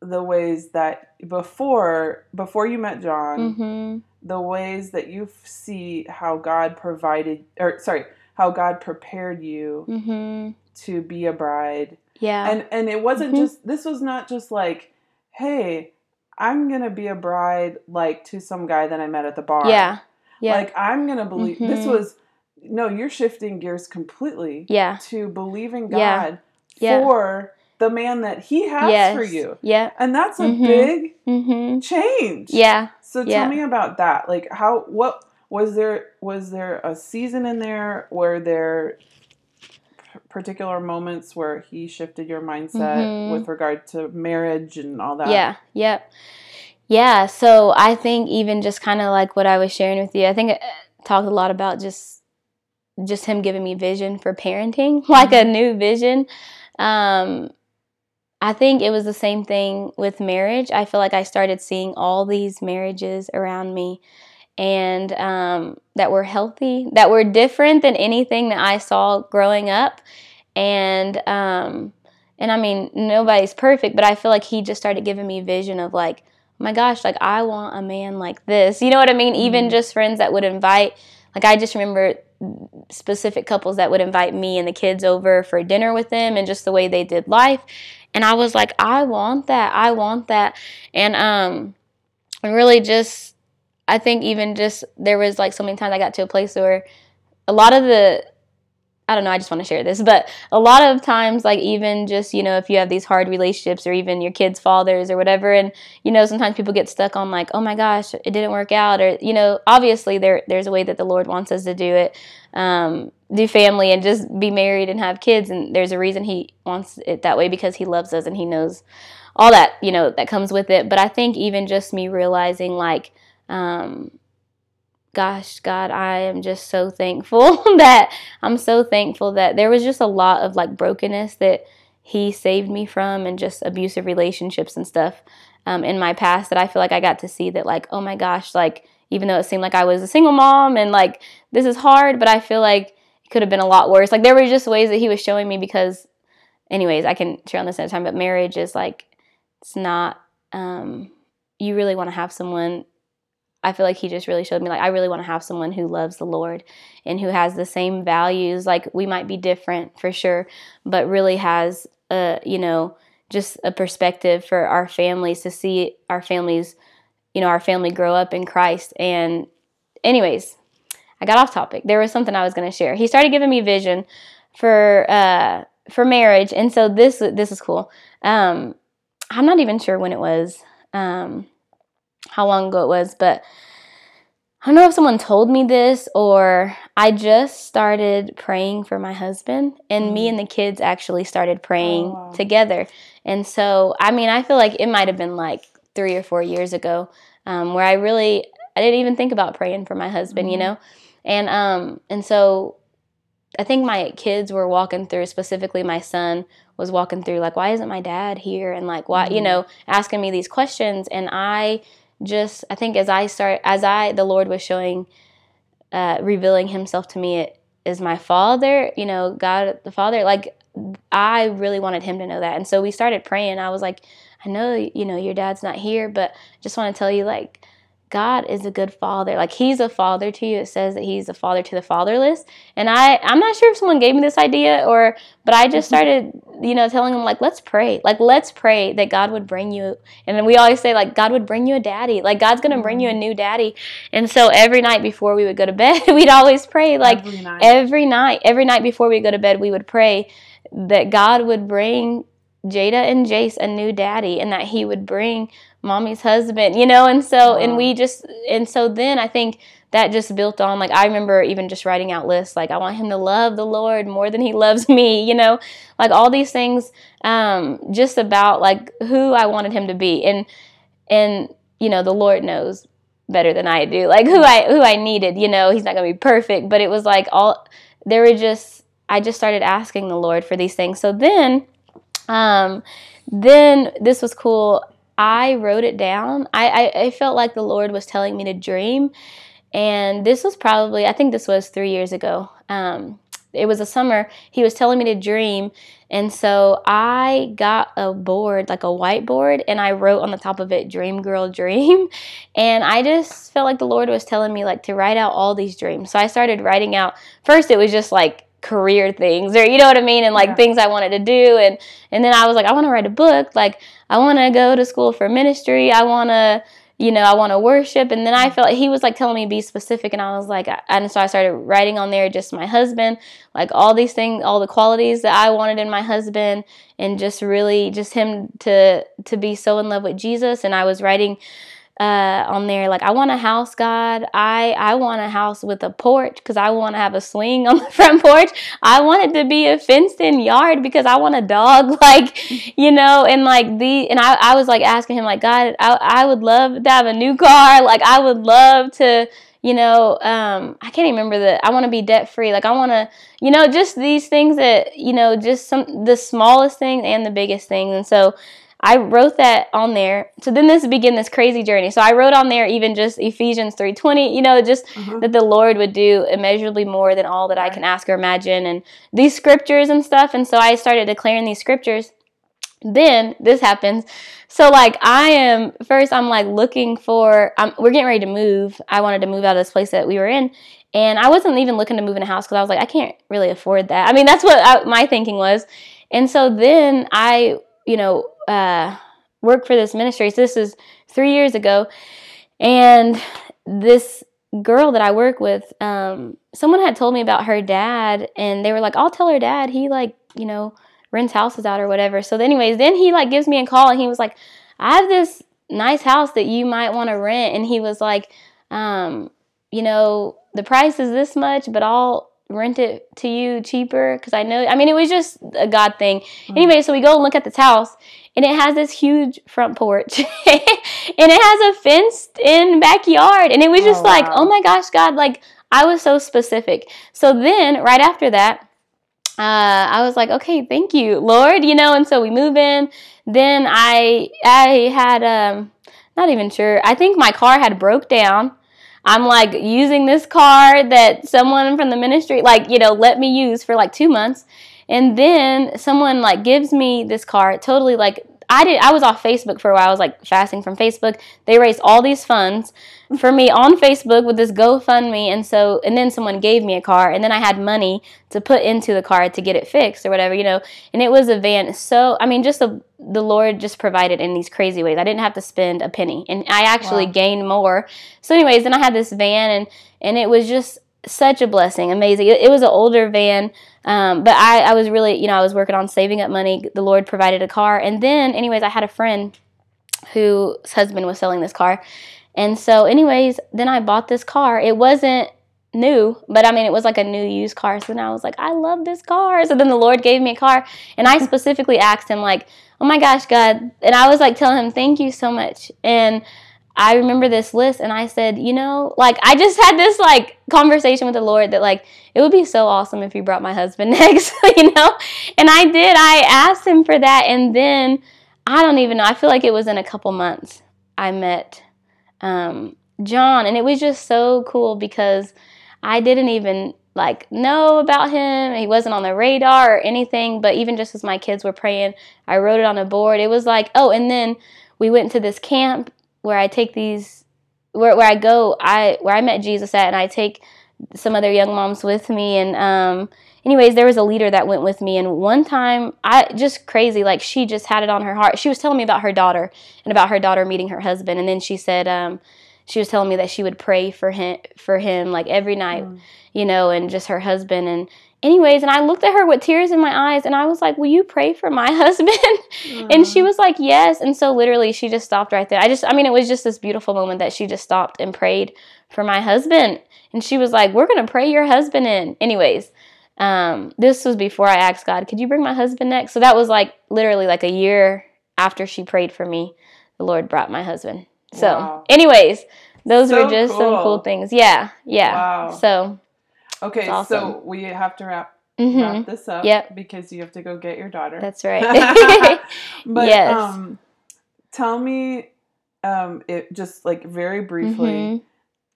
Speaker 1: the ways that before before you met John,
Speaker 2: hmm
Speaker 1: the ways that you see how God provided, or sorry, how God prepared you
Speaker 2: hmm
Speaker 1: to be a bride,
Speaker 2: Yeah.
Speaker 1: and and it wasn't
Speaker 2: Mhm.
Speaker 1: just this was not just like, hey, I'm gonna be a bride like to some guy that I met at the bar.
Speaker 2: yeah. Yeah.
Speaker 1: Like I'm gonna believe this
Speaker 2: Mhm.
Speaker 1: was no, you're shifting gears completely
Speaker 2: yeah.
Speaker 1: to believing God
Speaker 2: Yeah.
Speaker 1: For the man that He has
Speaker 2: yes.
Speaker 1: for you,
Speaker 2: Yeah.
Speaker 1: and that's a
Speaker 2: Mhm.
Speaker 1: big
Speaker 2: hmm
Speaker 1: change.
Speaker 2: Yeah.
Speaker 1: So tell
Speaker 2: Yeah.
Speaker 1: me about that. Like how what was there was there a season in there where there particular moments where he shifted your mindset
Speaker 2: Mhm.
Speaker 1: with regard to marriage and all that?
Speaker 2: Yeah. Yep. Yeah. So I think even just kind of like what I was sharing with you, I think it talked a lot about just just him giving me vision for parenting, like a new vision. Um, I think it was the same thing with marriage. I feel like I started seeing all these marriages around me and um, that were healthy, that were different than anything that I saw growing up. And um, and I mean, nobody's perfect, but I feel like he just started giving me vision of like, oh my gosh, like I want a man like this. You know what I mean? Even
Speaker 1: Mhm.
Speaker 2: just friends that would invite, like I just remember specific couples that would invite me and the kids over for dinner with them and just the way they did life. And I was like, I want that. I want that. And um and really just I think even just there was like so many times I got to a place where a lot of the I don't know, I just want to share this, but a lot of times, like even just, you know, if you have these hard relationships or even your kids' fathers or whatever, and, you know, sometimes people get stuck on like, oh my gosh, it didn't work out. Or, you know, obviously there there's a way that the Lord wants us to do it, um, do family and just be married and have kids. And there's a reason he wants it that way because he loves us and he knows all that, you know, that comes with it. But I think even just me realizing like, um, gosh, God, I am just so thankful that I'm so thankful that there was just a lot of like brokenness that He saved me from and just abusive relationships and stuff um, in my past that I feel like I got to see that, like, oh my gosh, like, even though it seemed like I was a single mom and like this is hard, but I feel like it could have been a lot worse. Like, there were just ways that He was showing me because, anyways, I can share on this another time, but marriage is like, it's not, um, you really want to have someone I feel like he just really showed me like I really want to have someone who loves the Lord and who has the same values. Like we might be different for sure, but really has a you know just a perspective for our families to see our families, you know, our family grow up in Christ. And anyways, I got off topic. There was something I was going to share. He started giving me vision for uh for marriage, and so this this is cool. Um, I'm not even sure when it was. Um, how long ago it was, but I don't know if someone told me this or I just started praying for my husband, and me
Speaker 1: Mhm.
Speaker 2: and the kids actually started praying
Speaker 1: Oh, wow.
Speaker 2: together. And so, I mean, I feel like it might have been like three or four years ago um, where I really I didn't even think about praying for my husband, you
Speaker 1: Mhm.
Speaker 2: know, and um and so I think my kids were walking through, specifically my son was walking through, like, why isn't my dad here? And like, why, you
Speaker 1: Mhm.
Speaker 2: know, asking me these questions. And I just, I think as I start, as I, the Lord was showing, uh, revealing himself to me as my father, you know, God the Father, like, I really wanted him to know that. And so we started praying. I was like, I know, you know, your dad's not here, but just want to tell you, like, God is a good father. Like he's a father to you. It says that he's a father to the fatherless. And I I'm not sure if someone gave me this idea or but I just mm-hmm. started, you know, telling them like let's pray. Like let's pray that God would bring you and then we always say like God would bring you a daddy. Like God's going to bring you a mm-hmm. new daddy. And so every night before we would go to bed, we'd always pray like
Speaker 1: every night.
Speaker 2: every night every night before we go to bed we would pray that god would bring jada and jace a new daddy and that he would bring mommy's husband you know and so and we just and so then i think that just built on like I remember even just writing out lists like I want him to love the Lord more than he loves me, you know, like all these things um, just about like who I wanted him to be, and and you know the Lord knows better than I do, like who I who I needed. You know, he's not gonna be perfect, but it was like all there were just I just started asking the Lord for these things. So then, um, then this was cool. I wrote it down. I, I, I felt like the Lord was telling me to dream. And this was probably, I think this was three years ago. Um, it was a summer. He was telling me to dream. And so I got a board, like a whiteboard, and I wrote on the top of it, Dream Girl Dream. And I just felt like the Lord was telling me, like, to write out all these dreams. So I started writing out. First, it was just like career things or you know what I mean and like yeah. things I wanted to do and and then I was like I want to write a book like I want to go to school for ministry. I want to you know I want to worship. And then I felt like he was like telling me be specific. And I was like and so I started writing on there just my husband like all these things all the qualities that I wanted in my husband and just really just him to to be so in love with Jesus. And I was writing uh, on there like I want a house, God. I I want a house with a porch because I want to have a swing on the front porch. I want it to be a fenced in yard because I want a dog. Like you know, and like the and I I was like asking him like God, I I would love to have a new car. Like I would love to you know um, i can't even remember that i want to be debt free like i want to you know just these things that you know just some the smallest things and the biggest things and so I wrote that on there. So then this began this crazy journey. So I wrote on there even just Ephesians 3:20, you know, just uh-huh. that the Lord would do immeasurably more than all that right. I can ask or imagine and these scriptures and stuff. And so I started declaring these scriptures. Then this happens. So like I am first I'm like looking for I'm, we're getting ready to move. I wanted to move out of this place that we were in and I wasn't even looking to move in a house cuz I was like I can't really afford that. I mean, that's what I, my thinking was. And so then I, you know, uh, work for this ministry. So this is three years ago, and this girl that I work with, um, someone had told me about her dad, and they were like, "I'll tell her dad. He like, you know, rents houses out or whatever." So, anyways, then he like gives me a call, and he was like, "I have this nice house that you might want to rent," and he was like, um, "You know, the price is this much, but I'll." Rent it to you cheaper because I know I mean it was just a God thing. Mm-hmm. Anyway, so we go and look at this house and it has this huge front porch and it has a fenced in backyard and it was just oh, like wow. oh my gosh god like i was so specific so then right after that uh, I was like, okay, thank you, Lord, you know, and so we move in. Then I I had um not even sure. I think my car had broke down. I'm like using this car that someone from the ministry like, you know, let me use for like 2 months. And then someone like gives me this car, totally like I did I was off Facebook for a while. I was like fasting from Facebook. They raised all these funds for me on Facebook with this GoFundMe and so and then someone gave me a car and then I had money to put into the car to get it fixed or whatever, you know. And it was a van. So I mean just the the Lord just provided in these crazy ways. I didn't have to spend a penny and I actually wow. gained more. So anyways, then I had this van and and it was just such a blessing, amazing. It, it was an older van, um, but I, I was really, you know, I was working on saving up money. The Lord provided a car, and then, anyways, I had a friend whose husband was selling this car, and so, anyways, then I bought this car. It wasn't new, but I mean, it was like a new used car. So then I was like, I love this car. So then the Lord gave me a car, and I specifically asked Him, like, oh my gosh, God, and I was like telling Him, thank you so much, and I remember this list and I said, you know, like I just had this like conversation with the Lord that like it would be so awesome if you brought my husband next, you know? And I did. I asked him for that and then I don't even know. I feel like it was in a couple months I met um, John and it was just so cool because I didn't even like know about him. He wasn't on the radar or anything, but even just as my kids were praying, I wrote it on a board. It was like, oh, and then we went to this camp where I take these where where I go I where I met Jesus at and I take some other young moms with me. And um anyways there was a leader that went with me. And one time I just crazy like she just had it on her heart. She was telling me about her daughter and about her daughter meeting her husband. And then she said um she was telling me that she would pray for him for him like every night mm. you know and just her husband. And anyways, and I looked at her with tears in my eyes and I was like, Will you pray for my husband? and she was like, Yes. And so literally she just stopped right there. I just, I mean, it was just this beautiful moment that she just stopped and prayed for my husband. And she was like, We're going to pray your husband in. Anyways, um, this was before I asked God, Could you bring my husband next? So that was like literally like a year after she prayed for me, the Lord brought my husband. So,
Speaker 1: Wow.
Speaker 2: anyways, those
Speaker 1: So
Speaker 2: were just some
Speaker 1: cool.
Speaker 2: cool things. Yeah. Yeah.
Speaker 1: Wow.
Speaker 2: So,
Speaker 1: Okay,
Speaker 2: awesome.
Speaker 1: so we have to wrap
Speaker 2: mhm,
Speaker 1: wrap this up
Speaker 2: Yep.
Speaker 1: because you have to go get your daughter.
Speaker 2: that's right.
Speaker 1: but
Speaker 2: Yes.
Speaker 1: um tell me um it just like very briefly
Speaker 2: Mhm.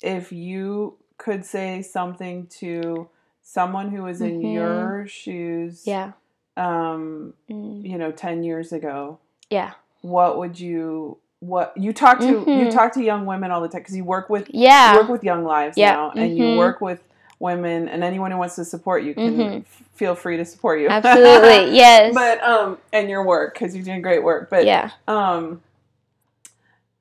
Speaker 1: if you could say something to someone who was in
Speaker 2: Mhm.
Speaker 1: your shoes
Speaker 2: Yeah.
Speaker 1: um
Speaker 2: Mm,
Speaker 1: you know 10 years ago
Speaker 2: Yeah.
Speaker 1: what would you what you talk to you
Speaker 2: Mhm.
Speaker 1: talk to young women all the time because you work with
Speaker 2: Yeah.
Speaker 1: you work with young lives
Speaker 2: Yeah.
Speaker 1: now and you
Speaker 2: Mhm.
Speaker 1: work with women and anyone who wants to support you can
Speaker 2: Mhm.
Speaker 1: f- feel free to support you
Speaker 2: Absolutely. Yes.
Speaker 1: but um and your work because you're doing great work but
Speaker 2: yeah.
Speaker 1: um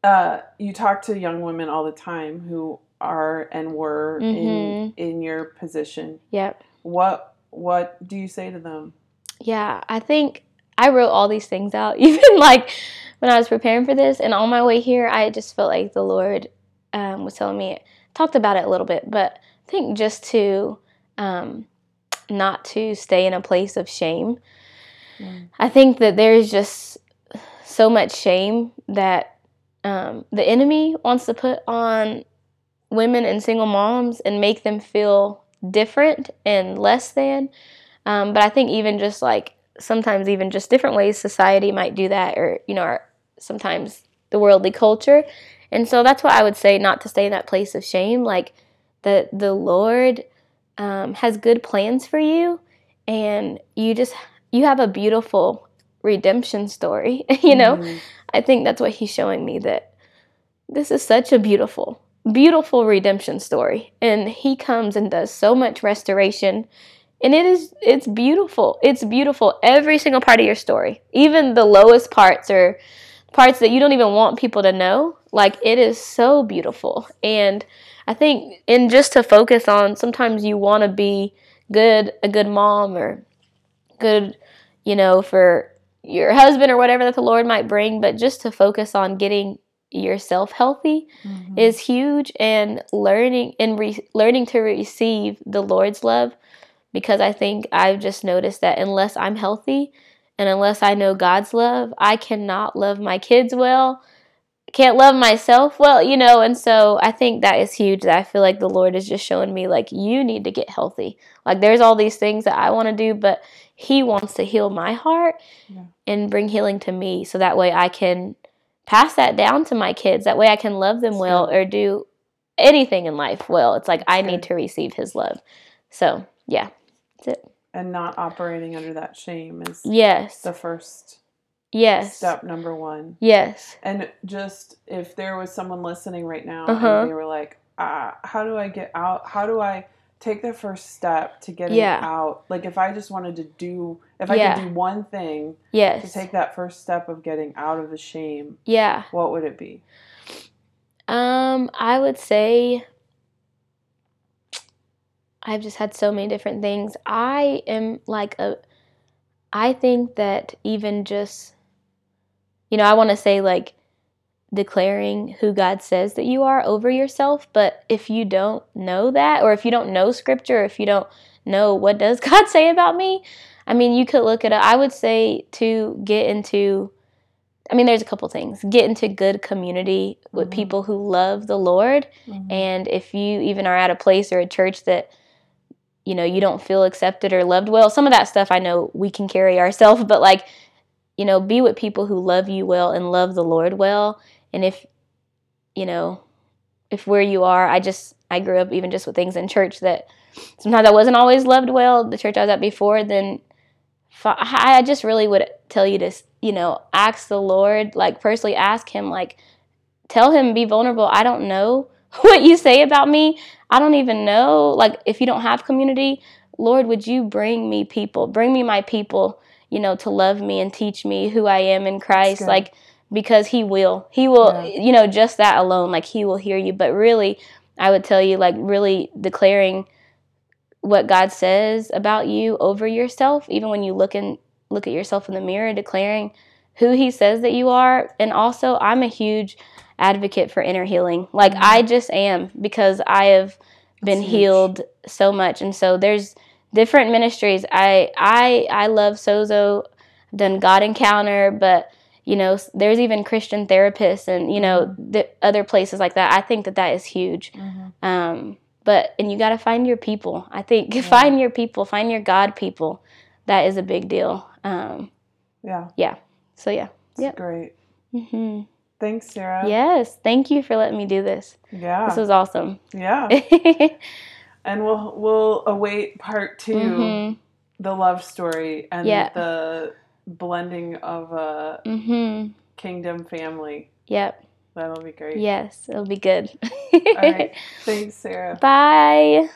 Speaker 1: uh you talk to young women all the time who are and were in
Speaker 2: Mhm.
Speaker 1: in your position
Speaker 2: Yep.
Speaker 1: what what do you say to them
Speaker 2: Yeah. I think I wrote all these things out, even like when I was preparing for this, and on my way here, I just felt like the Lord um, was telling me, talked about it a little bit, but I think just to um, not to stay in a place of shame. I think that there's just so much shame that um, the enemy wants to put on women and single moms and make them feel different and less than. Um, but I think even just like sometimes even just different ways society might do that, or you know, our, sometimes the worldly culture. And so that's what I would say, not to stay in that place of shame. Like the the Lord um, has good plans for you, and you just you have a beautiful redemption story. you know,
Speaker 1: Mhm.
Speaker 2: I think that's what he's showing me that this is such a beautiful, beautiful redemption story. And he comes and does so much restoration. And it is it's beautiful. It's beautiful. Every single part of your story. Even the lowest parts or parts that you don't even want people to know. Like it is so beautiful. And I think and just to focus on sometimes you want to be good a good mom or good, you know, for your husband or whatever that the Lord might bring, but just to focus on getting yourself healthy
Speaker 1: Mhm.
Speaker 2: is huge and learning and re- learning to receive the Lord's love because I think I've just noticed that unless I'm healthy and unless I know God's love, I cannot love my kids well. Can't love myself well, you know, and so I think that is huge. That I feel like the Lord is just showing me, like, you need to get healthy. Like, there's all these things that I want to do, but He wants to heal my heart
Speaker 1: Yeah.
Speaker 2: and bring healing to me so that way I can pass that down to my kids. That way I can love them
Speaker 1: That's
Speaker 2: well
Speaker 1: good.
Speaker 2: or do anything in life well. It's like
Speaker 1: That's
Speaker 2: I
Speaker 1: good.
Speaker 2: need to receive his love. So, yeah. That's it.
Speaker 1: and not operating under that shame is
Speaker 2: Yes.
Speaker 1: the first
Speaker 2: Yes.
Speaker 1: step number one
Speaker 2: Yes.
Speaker 1: And just if there was someone listening right now
Speaker 2: Uh-huh.
Speaker 1: and they were like, uh, how do I get out? How do I take the first step to getting
Speaker 2: Yeah.
Speaker 1: out? Like if I just wanted to do, if I
Speaker 2: Yeah.
Speaker 1: could do one thing
Speaker 2: yes.
Speaker 1: to take that first step of getting out of the shame,
Speaker 2: yeah.
Speaker 1: what would it be?
Speaker 2: Um, I would say I've just had so many different things. I am like a I think that even just you know, I want to say like declaring who God says that you are over yourself, but if you don't know that or if you don't know scripture, if you don't know what does God say about me, I mean, you could look at it. I would say to get into I mean, there's a couple things. Get into good community with
Speaker 1: Mhm.
Speaker 2: people who love the Lord. And if you even are at a place or a church that, you know, you don't feel accepted or loved well, some of that stuff I know we can carry ourselves, but like, you know, be with people who love you well and love the Lord well. And if, you know, if where you are, I just, I grew up even just with things in church that sometimes I wasn't always loved well, the church I was at before, then I just really would tell you to, you know, ask the Lord, like personally ask Him, like, tell Him, be vulnerable. I don't know what you say about me. I don't even know. Like, if you don't have community, Lord, would you bring me people? Bring me my people, you know, to love me and teach me who I am in Christ. Like, because He will. He will,
Speaker 1: Yeah.
Speaker 2: you know, just that alone, like, He will hear you. But really, I would tell you, like, really declaring what God says about you over yourself, even when you look in look at yourself in the mirror, declaring who He says that you are. And also, I'm a huge advocate for inner healing. Like
Speaker 1: Mm-hmm.
Speaker 2: I just am because I have been healed so much, and so there's different ministries. I I I love Sozo. I've done God Encounter, but you know, there's even Christian therapists and you know
Speaker 1: Mm-hmm.
Speaker 2: the other places like that. I think that that is huge. Um, but and you got to find your people. I think find your people, find your God people. That is a big deal. Um, Yeah.
Speaker 1: Yeah.
Speaker 2: So yeah.
Speaker 1: It's
Speaker 2: Yep.
Speaker 1: great.
Speaker 2: hmm
Speaker 1: Thanks, Sarah.
Speaker 2: Yes. Thank you for letting me do this.
Speaker 1: Yeah.
Speaker 2: This was awesome.
Speaker 1: yeah. and we'll we'll await part 2
Speaker 2: mhm.
Speaker 1: the love story and
Speaker 2: Yeah.
Speaker 1: the blending of a
Speaker 2: Mhm.
Speaker 1: kingdom family.
Speaker 2: Yep.
Speaker 1: That'll be great.
Speaker 2: Yes. It'll be good.
Speaker 1: All right. Thanks, Sarah.
Speaker 2: Bye.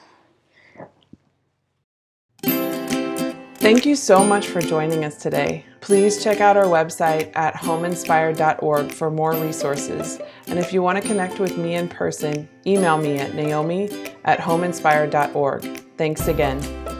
Speaker 1: Thank you so much for joining us today. Please check out our website at homeinspired.org for more resources. And if you want to connect with me in person, email me at naomi at homeinspired.org. Thanks again.